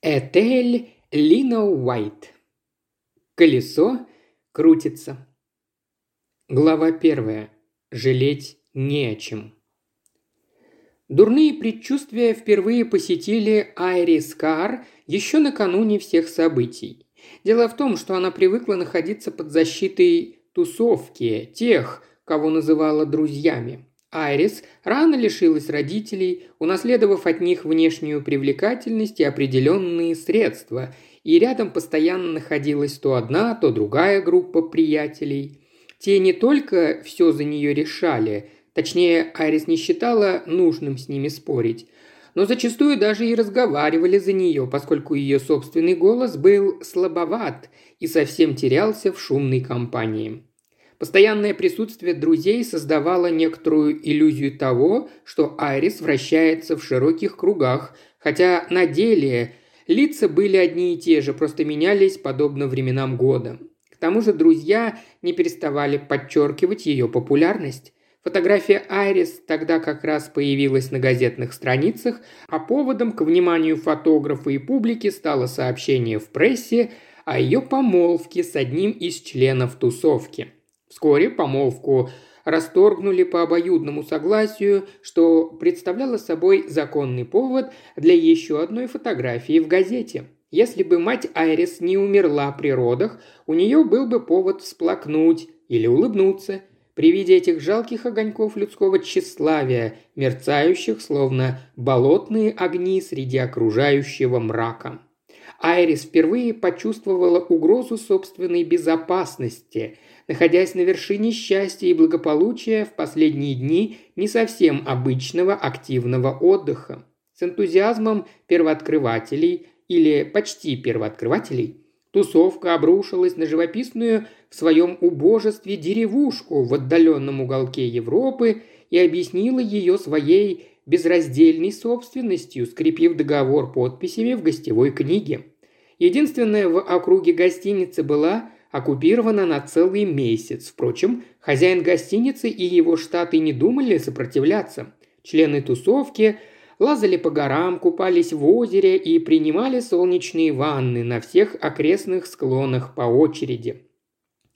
Этель Лина Уайт. Колесо крутится. Глава первая. Жалеть не о чем. Дурные предчувствия впервые посетили Айрис Кар еще накануне всех событий. Дело в том, что она привыкла находиться под защитой тусовки, тех, кого называла друзьями. Айрис рано лишилась родителей, унаследовав от них внешнюю привлекательность и определенные средства, и рядом постоянно находилась то одна, то другая группа приятелей. Те не только все за нее решали, точнее, Айрис не считала нужным с ними спорить, но зачастую даже и разговаривали за нее, поскольку ее собственный голос был слабоват и совсем терялся в шумной компании. Постоянное присутствие друзей создавало некоторую иллюзию того, что Айрис вращается в широких кругах, хотя на деле лица были одни и те же, просто менялись подобно временам года. К тому же друзья не переставали подчеркивать ее популярность. Фотография Айрис тогда как раз появилась на газетных страницах, а поводом к вниманию фотографа и публики стало сообщение в прессе о ее помолвке с одним из членов тусовки – Вскоре помолвку расторгнули по обоюдному согласию, что представляло собой законный повод для еще одной фотографии в газете. Если бы мать Айрис не умерла при родах, у нее был бы повод всплакнуть или улыбнуться при виде этих жалких огоньков людского тщеславия, мерцающих, словно болотные огни среди окружающего мрака. Айрис впервые почувствовала угрозу собственной безопасности – находясь на вершине счастья и благополучия в последние дни не совсем обычного активного отдыха. С энтузиазмом первооткрывателей или почти первооткрывателей тусовка обрушилась на живописную в своем убожестве деревушку в отдаленном уголке Европы и объяснила ее своей безраздельной собственностью, скрепив договор подписями в гостевой книге. Единственная в округе гостиница была оккупирована на целый месяц. Впрочем, хозяин гостиницы и его штаты не думали сопротивляться. Члены тусовки лазали по горам, купались в озере и принимали солнечные ванны на всех окрестных склонах по очереди.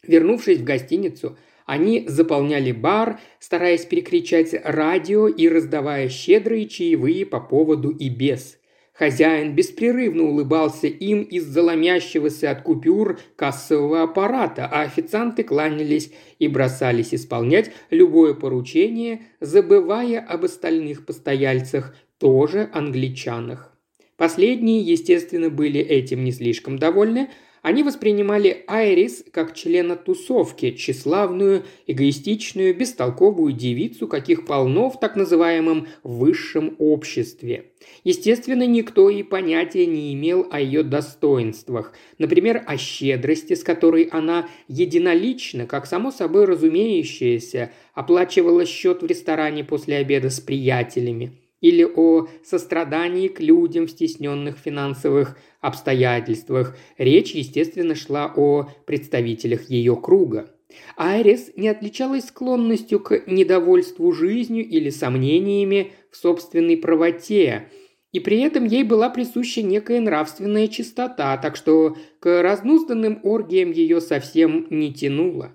Вернувшись в гостиницу, они заполняли бар, стараясь перекричать радио и раздавая щедрые чаевые по поводу и без – Хозяин беспрерывно улыбался им из заломящегося от купюр кассового аппарата, а официанты кланялись и бросались исполнять любое поручение, забывая об остальных постояльцах, тоже англичанах. Последние, естественно, были этим не слишком довольны, они воспринимали Айрис как члена тусовки, тщеславную, эгоистичную, бестолковую девицу, каких полно в так называемом высшем обществе. Естественно, никто и понятия не имел о ее достоинствах, например, о щедрости, с которой она единолично, как само собой разумеющееся, оплачивала счет в ресторане после обеда с приятелями – или о сострадании к людям в стесненных финансовых обстоятельствах. Речь, естественно, шла о представителях ее круга. Айрис не отличалась склонностью к недовольству жизнью или сомнениями в собственной правоте, и при этом ей была присуща некая нравственная чистота, так что к разнузданным оргиям ее совсем не тянуло.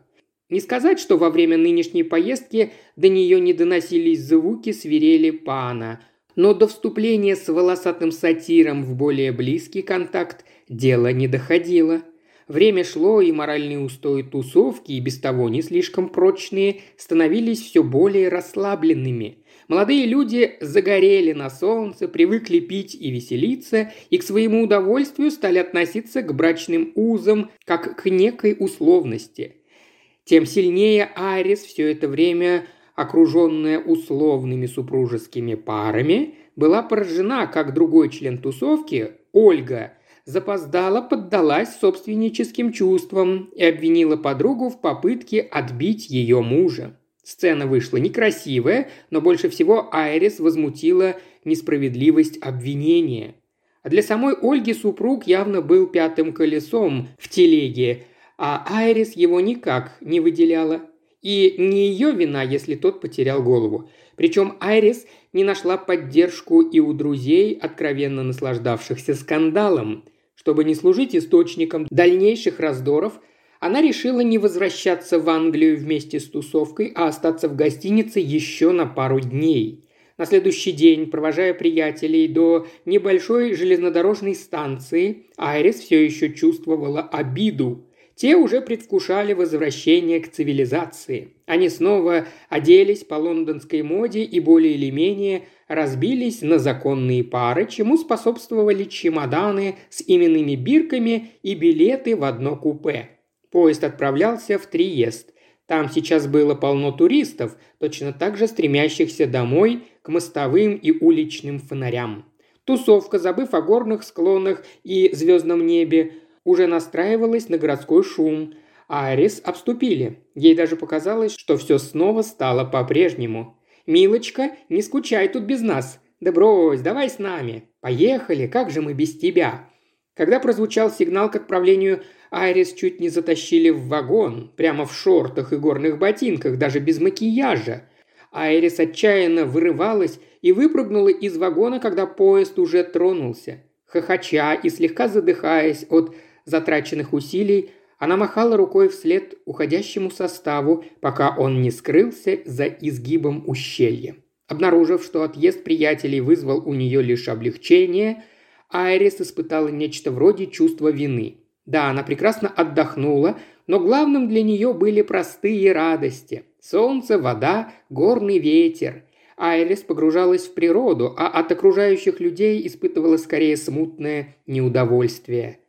Не сказать, что во время нынешней поездки до нее не доносились звуки свирели пана, но до вступления с волосатым сатиром в более близкий контакт дело не доходило. Время шло, и моральные устои тусовки, и без того не слишком прочные, становились все более расслабленными. Молодые люди загорели на солнце, привыкли пить и веселиться, и к своему удовольствию стали относиться к брачным узам как к некой условности – тем сильнее Арис все это время, окруженная условными супружескими парами, была поражена, как другой член тусовки, Ольга, запоздала, поддалась собственническим чувствам и обвинила подругу в попытке отбить ее мужа. Сцена вышла некрасивая, но больше всего Айрис возмутила несправедливость обвинения. А для самой Ольги супруг явно был пятым колесом в телеге – а Айрис его никак не выделяла. И не ее вина, если тот потерял голову. Причем Айрис не нашла поддержку и у друзей, откровенно наслаждавшихся скандалом. Чтобы не служить источником дальнейших раздоров, она решила не возвращаться в Англию вместе с тусовкой, а остаться в гостинице еще на пару дней. На следующий день, провожая приятелей до небольшой железнодорожной станции, Айрис все еще чувствовала обиду. Те уже предвкушали возвращение к цивилизации. Они снова оделись по лондонской моде и более или менее разбились на законные пары, чему способствовали чемоданы с именными бирками и билеты в одно купе. Поезд отправлялся в Триест. Там сейчас было полно туристов, точно так же стремящихся домой к мостовым и уличным фонарям. Тусовка, забыв о горных склонах и звездном небе, уже настраивалась на городской шум, а Арис обступили. Ей даже показалось, что все снова стало по-прежнему. «Милочка, не скучай тут без нас. Да брось, давай с нами. Поехали, как же мы без тебя?» Когда прозвучал сигнал к отправлению, Айрис чуть не затащили в вагон, прямо в шортах и горных ботинках, даже без макияжа. Айрис отчаянно вырывалась и выпрыгнула из вагона, когда поезд уже тронулся. Хохоча и слегка задыхаясь от затраченных усилий, она махала рукой вслед уходящему составу, пока он не скрылся за изгибом ущелья. Обнаружив, что отъезд приятелей вызвал у нее лишь облегчение, Айрис испытала нечто вроде чувства вины. Да, она прекрасно отдохнула, но главным для нее были простые радости. Солнце, вода, горный ветер. Айрис погружалась в природу, а от окружающих людей испытывала скорее смутное неудовольствие –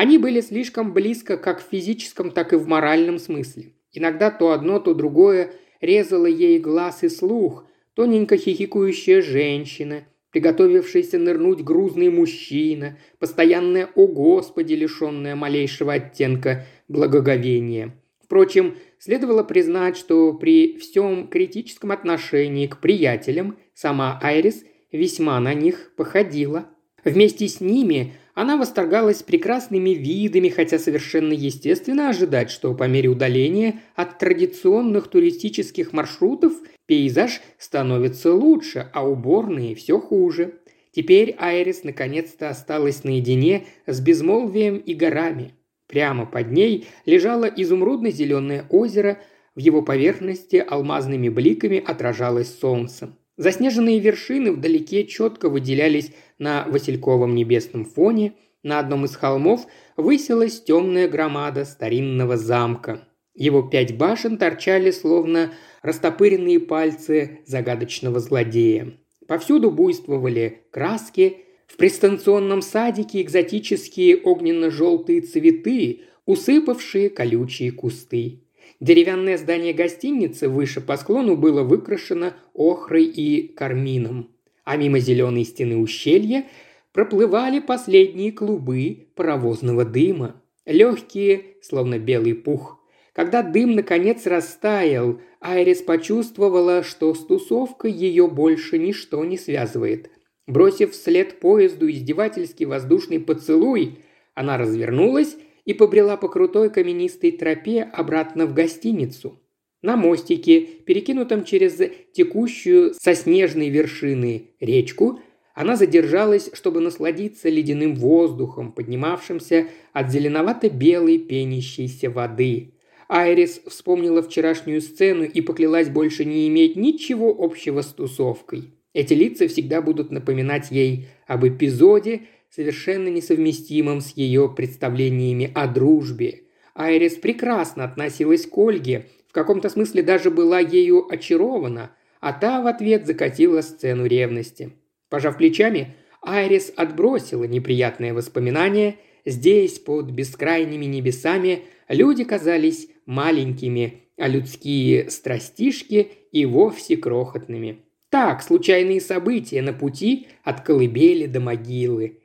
они были слишком близко как в физическом, так и в моральном смысле. Иногда то одно, то другое резало ей глаз и слух, тоненько хихикующая женщина, приготовившийся нырнуть грузный мужчина, постоянное «О Господи!», лишенное малейшего оттенка благоговения. Впрочем, следовало признать, что при всем критическом отношении к приятелям сама Айрис весьма на них походила. Вместе с ними она восторгалась прекрасными видами, хотя совершенно естественно ожидать, что по мере удаления от традиционных туристических маршрутов пейзаж становится лучше, а уборные все хуже. Теперь Айрис наконец-то осталась наедине с безмолвием и горами. Прямо под ней лежало изумрудно-зеленое озеро, в его поверхности алмазными бликами отражалось солнце. Заснеженные вершины вдалеке четко выделялись на васильковом небесном фоне. На одном из холмов высилась темная громада старинного замка. Его пять башен торчали, словно растопыренные пальцы загадочного злодея. Повсюду буйствовали краски, в пристанционном садике экзотические огненно-желтые цветы, усыпавшие колючие кусты. Деревянное здание гостиницы выше по склону было выкрашено охрой и кармином, а мимо зеленой стены ущелья проплывали последние клубы паровозного дыма, легкие, словно белый пух. Когда дым наконец растаял, Айрис почувствовала, что с тусовкой ее больше ничто не связывает. Бросив вслед поезду издевательский воздушный поцелуй, она развернулась и побрела по крутой каменистой тропе обратно в гостиницу. На мостике, перекинутом через текущую со снежной вершины речку, она задержалась, чтобы насладиться ледяным воздухом, поднимавшимся от зеленовато-белой пенящейся воды. Айрис вспомнила вчерашнюю сцену и поклялась больше не иметь ничего общего с тусовкой. Эти лица всегда будут напоминать ей об эпизоде, совершенно несовместимым с ее представлениями о дружбе. Айрис прекрасно относилась к Ольге, в каком-то смысле даже была ею очарована, а та в ответ закатила сцену ревности. Пожав плечами, Айрис отбросила неприятные воспоминания. Здесь, под бескрайними небесами, люди казались маленькими, а людские страстишки и вовсе крохотными. Так, случайные события на пути от колыбели до могилы.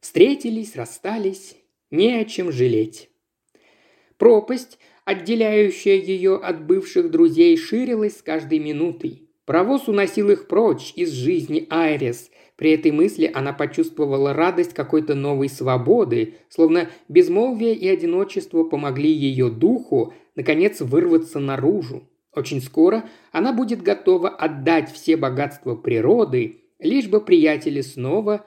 Встретились, расстались, не о чем жалеть. Пропасть, отделяющая ее от бывших друзей, ширилась с каждой минутой. Провоз уносил их прочь из жизни Айрис. При этой мысли она почувствовала радость какой-то новой свободы, словно безмолвие и одиночество помогли ее духу, наконец, вырваться наружу. Очень скоро она будет готова отдать все богатства природы, лишь бы приятели снова